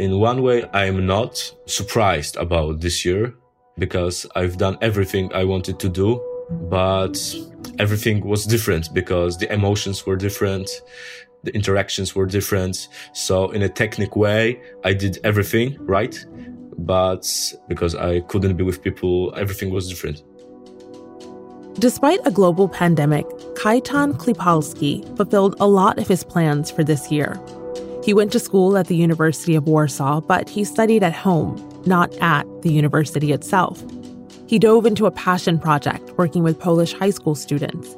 In one way, I am not surprised about this year because I've done everything I wanted to do, but everything was different because the emotions were different. The interactions were different. So in a technical way, I did everything right. But because I couldn't be with people, everything was different. Despite a global pandemic, Kajtan Klipalski fulfilled a lot of his plans for this year. He went to school at the University of Warsaw, but he studied at home, not at the university itself. He dove into a passion project working with Polish high school students.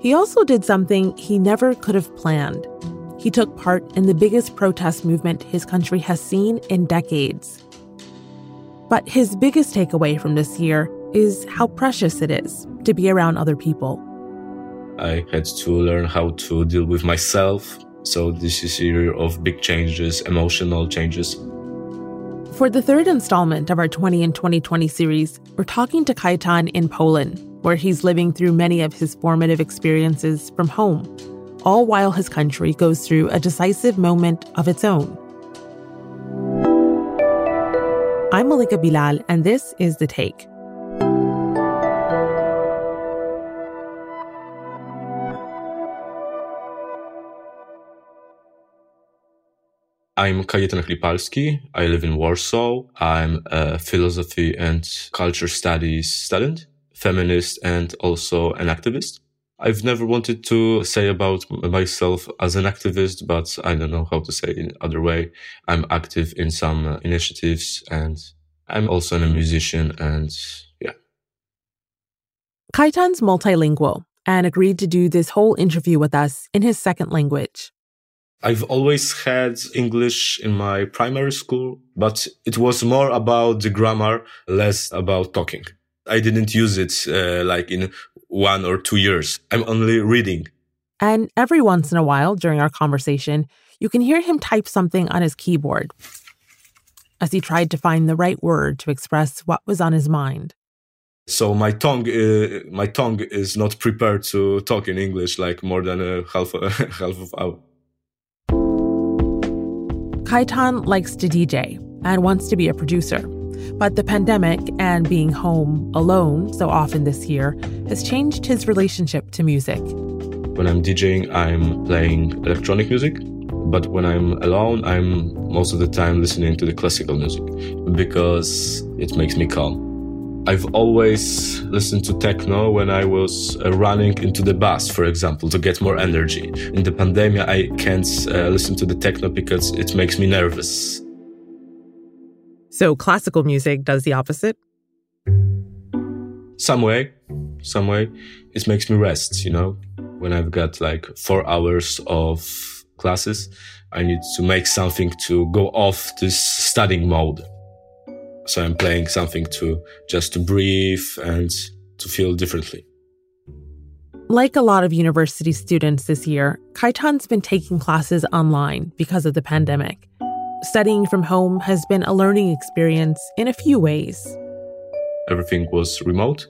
He also did something he never could have planned. He took part in the biggest protest movement his country has seen in decades. But his biggest takeaway from this year is how precious it is to be around other people. I had to learn how to deal with myself. So this is a year of big changes, emotional changes. For the third installment of our 20 in 2020 series, we're talking to Kaitan in Poland, where he's living through many of his formative experiences from home, all while his country goes through a decisive moment of its own. I'm Malika Bilal, and this is The Take. I'm Kajetan Klipalski. I live in Warsaw. I'm a philosophy and culture studies student, feminist, and also an activist. I've never wanted to say about myself as an activist, but I don't know how to say it in other way. I'm active in some uh, initiatives and I'm also a musician and yeah. Kajtan's multilingual and agreed to do this whole interview with us in his second language. I've always had English in my primary school, but it was more about the grammar, less about talking. I didn't use it uh, like in one or two years. I'm only reading. And every once in a while during our conversation, you can hear him type something on his keyboard as he tried to find the right word to express what was on his mind. So my tongue, uh, my tongue is not prepared to talk in English like more than a half, a half of hour. Kajtan likes to DJ and wants to be a producer. But the pandemic and being home alone so often this year has changed his relationship to music. When I'm DJing, I'm playing electronic music. But when I'm alone, I'm most of the time listening to the classical music because it makes me calm. I've always listened to techno when I was uh, running into the bus, for example, to get more energy. In the pandemic, I can't uh, listen to the techno because it makes me nervous. So classical music does the opposite? Some way, some way. It makes me rest, you know? When I've got like four hours of classes, I need to make something to go off this studying mode. So I'm playing something to just to breathe and to feel differently. Like a lot of university students this year, Kajtan's been taking classes online because of the pandemic. Studying from home has been a learning experience in a few ways. Everything was remote,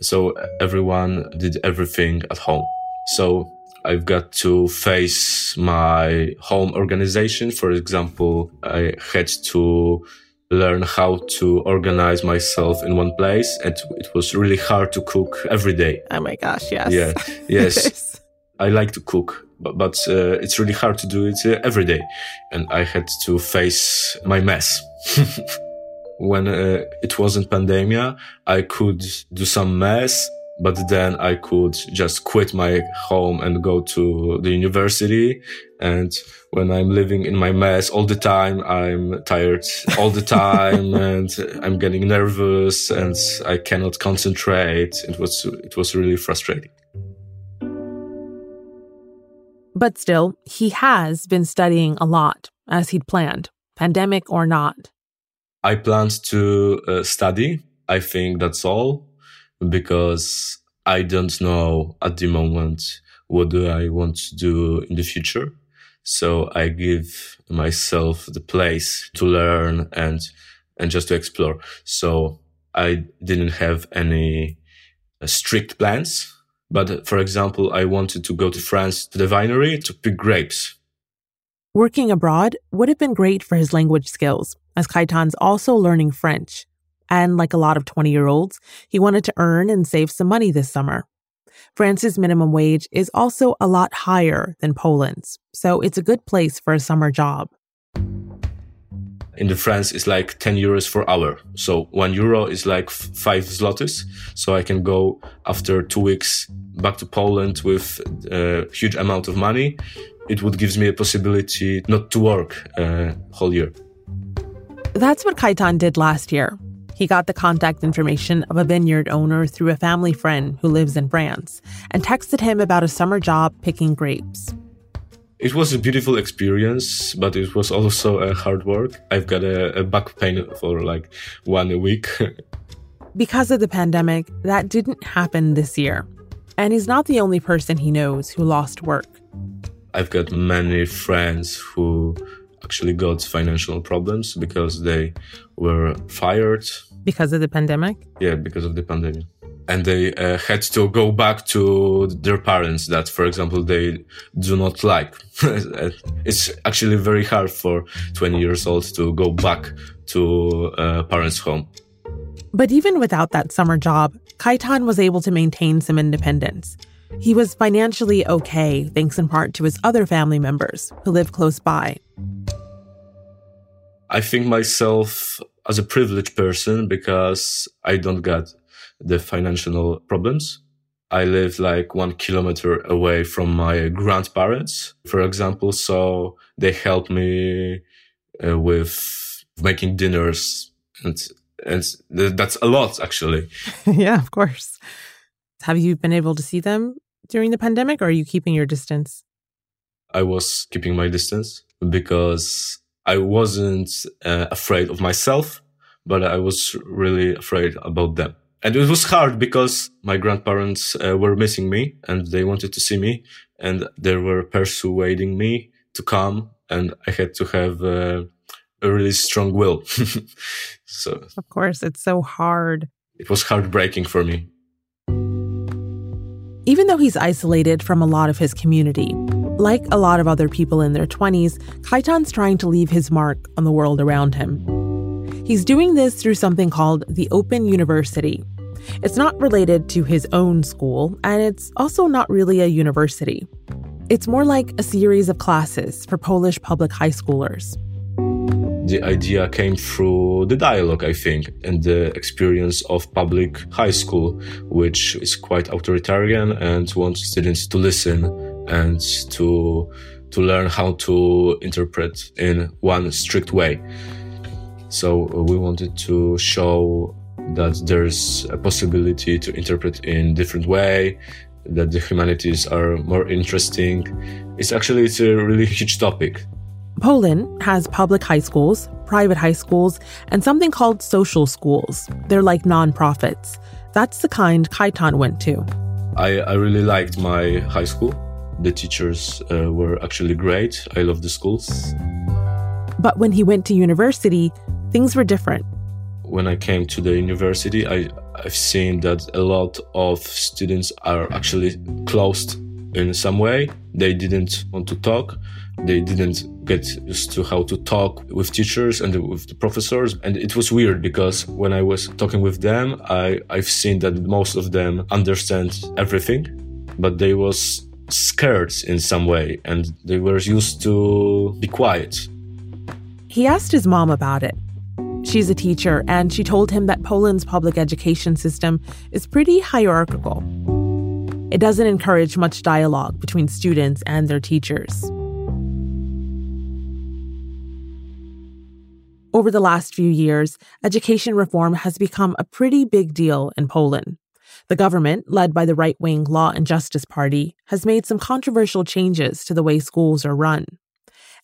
so everyone did everything at home. So I've got to face my home organization. For example, I had to learn how to organize myself in one place. And it was really hard to cook every day. Oh my gosh, yes. Yeah, yes. I like to cook, but, but uh, it's really hard to do it uh, every day. And I had to face my mess. when uh, it wasn't pandemia, I could do some mess but then I could just quit my home and go to the university. And when I'm living in my mess all the time, I'm tired all the time and I'm getting nervous and I cannot concentrate. It was, it was really frustrating. But still, he has been studying a lot as he'd planned, pandemic or not. I planned to uh, study. I think that's all because I don't know at the moment what do I want to do in the future. So I give myself the place to learn and, and just to explore. So I didn't have any uh, strict plans. But for example, I wanted to go to France to the winery to pick grapes. Working abroad would have been great for his language skills, as Kaitan's also learning French. And like a lot of 20 year olds, he wanted to earn and save some money this summer. France's minimum wage is also a lot higher than Poland's, so it's a good place for a summer job. In the France, it's like 10 euros for hour. So one euro is like five zlotys. So I can go after two weeks back to Poland with a huge amount of money. It would gives me a possibility not to work a uh, whole year. That's what Kaitan did last year. He got the contact information of a vineyard owner through a family friend who lives in France and texted him about a summer job picking grapes. It was a beautiful experience, but it was also a hard work. I've got a, a back pain for like one week. because of the pandemic, that didn't happen this year. And he's not the only person he knows who lost work. I've got many friends who actually got financial problems because they were fired. Because of the pandemic? Yeah, because of the pandemic. And they uh, had to go back to their parents that, for example, they do not like. it's actually very hard for 20 years old to go back to a parents' home. But even without that summer job, Kaitan was able to maintain some independence. He was financially okay, thanks in part to his other family members who live close by. I think myself as a privileged person because I don't get the financial problems. I live like one kilometer away from my grandparents, for example. So they help me uh, with making dinners and, and that's a lot actually. yeah, of course. Have you been able to see them during the pandemic or are you keeping your distance? I was keeping my distance because I wasn't uh, afraid of myself, but I was really afraid about them. And it was hard because my grandparents uh, were missing me and they wanted to see me and they were persuading me to come and I had to have uh, a really strong will. so Of course, it's so hard. It was heartbreaking for me. Even though he's isolated from a lot of his community, like a lot of other people in their 20s, Kaitan's trying to leave his mark on the world around him. He's doing this through something called the Open University. It's not related to his own school, and it's also not really a university. It's more like a series of classes for Polish public high schoolers the idea came through the dialogue, I think, and the experience of public high school, which is quite authoritarian and wants students to listen and to to learn how to interpret in one strict way. So uh, we wanted to show that there's a possibility to interpret in different way, that the humanities are more interesting. It's actually it's a really huge topic Poland has public high schools, private high schools, and something called social schools. They're like nonprofits. That's the kind Kaitan went to. I, I really liked my high school. The teachers uh, were actually great. I love the schools. But when he went to university, things were different. When I came to the university, I, I've seen that a lot of students are actually closed in some way. They didn't want to talk. They didn't get used to how to talk with teachers and with the professors. And it was weird because when I was talking with them, I, I've seen that most of them understand everything, but they was scared in some way and they were used to be quiet. He asked his mom about it. She's a teacher, and she told him that Poland's public education system is pretty hierarchical. It doesn't encourage much dialogue between students and their teachers. Over the last few years, education reform has become a pretty big deal in Poland. The government, led by the right wing Law and Justice Party, has made some controversial changes to the way schools are run.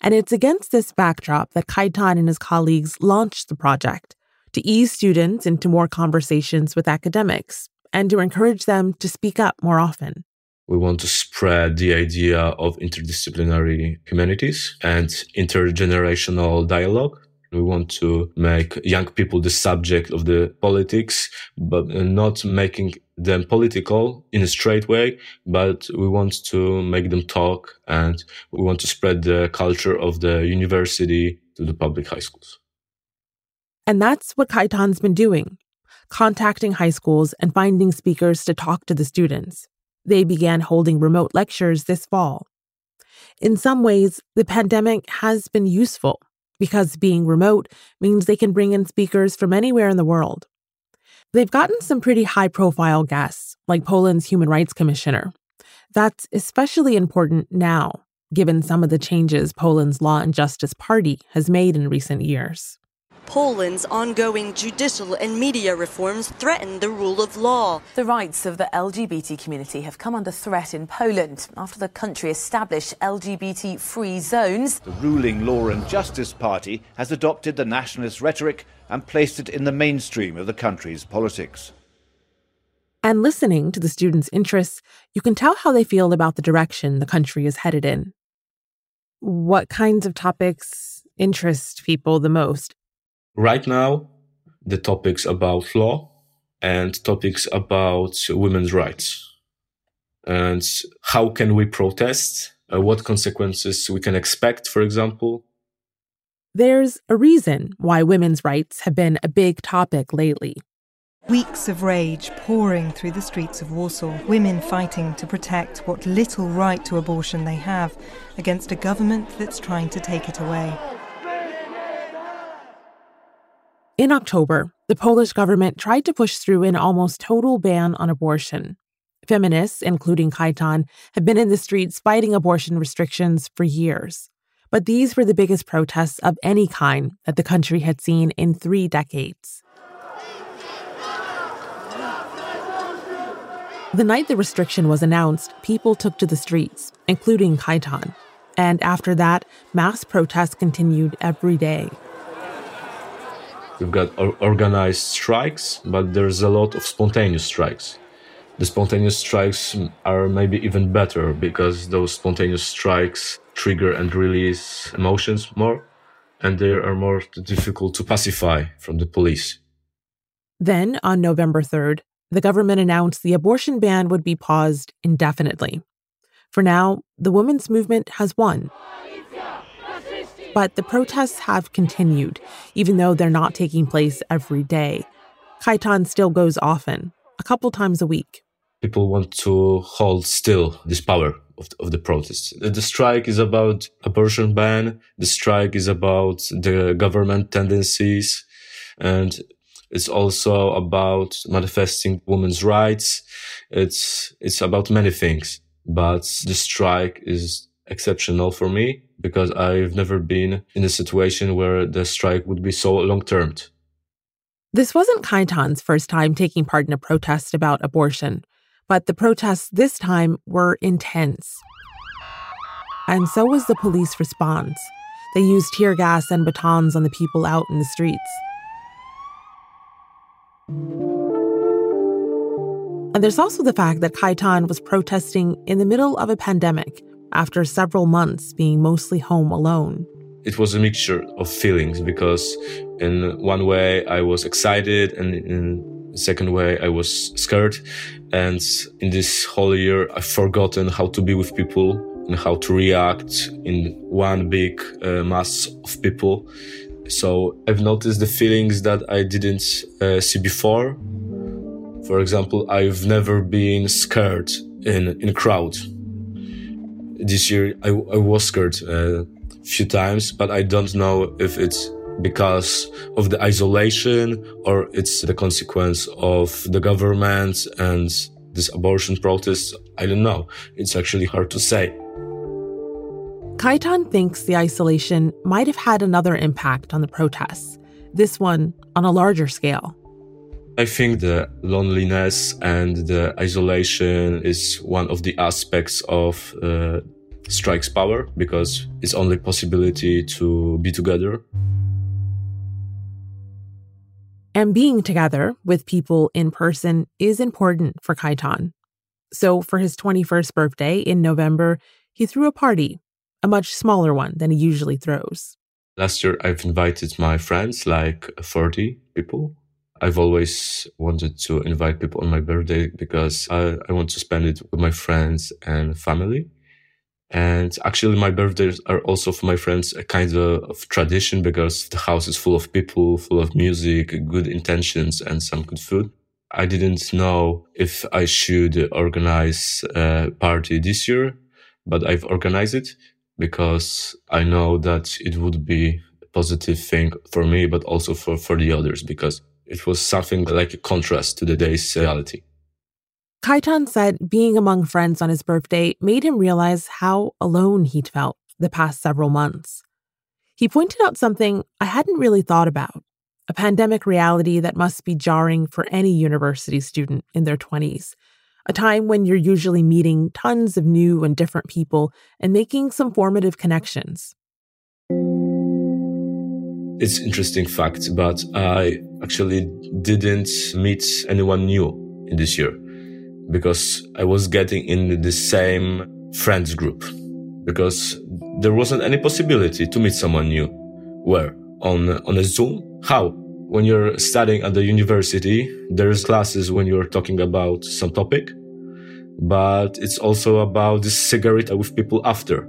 And it's against this backdrop that Kaitan and his colleagues launched the project to ease students into more conversations with academics and to encourage them to speak up more often. We want to spread the idea of interdisciplinary humanities and intergenerational dialogue We want to make young people the subject of the politics, but uh, not making them political in a straight way, but we want to make them talk and we want to spread the culture of the university to the public high schools. And that's what Kaitan's been doing, contacting high schools and finding speakers to talk to the students. They began holding remote lectures this fall. In some ways, the pandemic has been useful because being remote means they can bring in speakers from anywhere in the world. They've gotten some pretty high profile guests, like Poland's Human Rights Commissioner. That's especially important now, given some of the changes Poland's Law and Justice Party has made in recent years. Poland's ongoing judicial and media reforms threaten the rule of law. The rights of the LGBT community have come under threat in Poland after the country established LGBT free zones. The ruling Law and Justice Party has adopted the nationalist rhetoric and placed it in the mainstream of the country's politics. And listening to the students' interests, you can tell how they feel about the direction the country is headed in. What kinds of topics interest people the most? Right now the topics about law and topics about women's rights. And how can we protest? Uh, what consequences we can expect for example? There's a reason why women's rights have been a big topic lately. Weeks of rage pouring through the streets of Warsaw, women fighting to protect what little right to abortion they have against a government that's trying to take it away. In October, the Polish government tried to push through an almost total ban on abortion. Feminists, including Kaitan, have been in the streets fighting abortion restrictions for years. But these were the biggest protests of any kind that the country had seen in three decades. The night the restriction was announced, people took to the streets, including Kaitan. And after that, mass protests continued every day. We've got organized strikes, but there's a lot of spontaneous strikes. The spontaneous strikes are maybe even better because those spontaneous strikes trigger and release emotions more, and they are more difficult to pacify from the police. Then, on November 3rd, the government announced the abortion ban would be paused indefinitely. For now, the women's movement has won. But the protests have continued, even though they're not taking place every day. Kaitan still goes often, a couple times a week. People want to hold still this power of the, of the protests. The strike is about abortion ban. The strike is about the government tendencies. And it's also about manifesting women's rights. It's, it's about many things, but the strike is exceptional for me because I've never been in a situation where the strike would be so long termed. This wasn't Kaitan's first time taking part in a protest about abortion, but the protests this time were intense. And so was the police response. They used tear gas and batons on the people out in the streets. And there's also the fact that Kaitan was protesting in the middle of a pandemic after several months being mostly home alone. It was a mixture of feelings because, in one way, I was excited, and in the second way, I was scared. And in this whole year, I've forgotten how to be with people and how to react in one big uh, mass of people. So I've noticed the feelings that I didn't uh, see before. For example, I've never been scared in in a crowd this year I, I was scared a few times, but I don't know if it's because of the isolation or it's the consequence of the government and this abortion protest. I don't know. It's actually hard to say. Kaitan thinks the isolation might have had another impact on the protests, this one on a larger scale. I think the loneliness and the isolation is one of the aspects of uh, strikes power because it's only possibility to be together. And being together with people in person is important for Kaitan. So for his 21st birthday in November, he threw a party, a much smaller one than he usually throws. Last year, I've invited my friends, like 30 people. I've always wanted to invite people on my birthday because I, I want to spend it with my friends and family. And actually, my birthdays are also for my friends a kind of, of, tradition because the house is full of people, full of music, good intentions, and some good food. I didn't know if I should organize a party this year, but I've organized it because I know that it would be a positive thing for me, but also for, for the others because it was something like a contrast to the day's reality. Kaitan said being among friends on his birthday made him realize how alone he'd felt the past several months. He pointed out something I hadn't really thought about a pandemic reality that must be jarring for any university student in their 20s, a time when you're usually meeting tons of new and different people and making some formative connections. It's interesting fact, but I actually didn't meet anyone new in this year because I was getting in the same friends group because there wasn't any possibility to meet someone new. Where? On, on a Zoom? How? When you're studying at the university, there's classes when you're talking about some topic, but it's also about this cigarette with people after.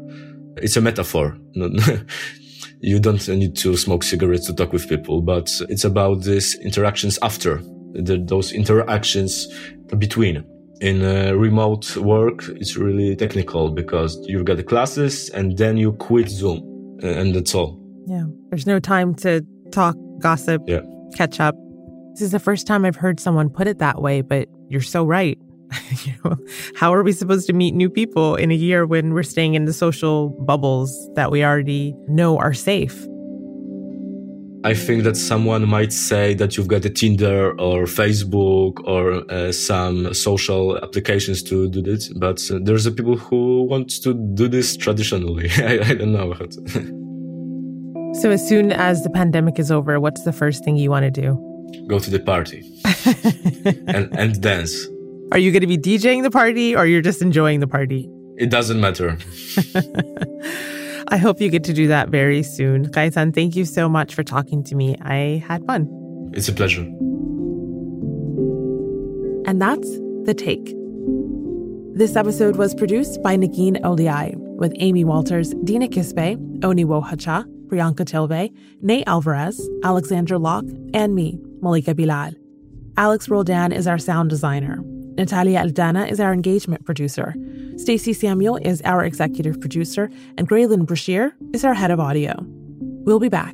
It's a metaphor. you don't need to smoke cigarettes to talk with people, but it's about these interactions after, the, those interactions between in uh, remote work, it's really technical because you've got the classes and then you quit Zoom and that's all. Yeah. There's no time to talk, gossip, yeah. catch up. This is the first time I've heard someone put it that way, but you're so right. you know, how are we supposed to meet new people in a year when we're staying in the social bubbles that we already know are safe? I think that someone might say that you've got a Tinder or Facebook or uh, some social applications to do this, but uh, there's a people who want to do this traditionally. I, I don't know. so as soon as the pandemic is over, what's the first thing you want to do? Go to the party and, and dance. Are you going to be DJing the party or you're just enjoying the party? It doesn't matter. I hope you get to do that very soon. Kaitan, thank you so much for talking to me. I had fun. It's a pleasure. And that's The Take. This episode was produced by Negin Owliaei with Amy Walters, Dina Kesbeh, Oni Wohacha, Priyanka Tilve, Ney Alvarez, Alexandra Locke, and me, Malika Bilal. Alex Roldan is our sound designer. Natalia Aldana is our engagement producer. Stacey Samuel is our executive producer, and Graelyn Brashear is our head of audio. We'll be back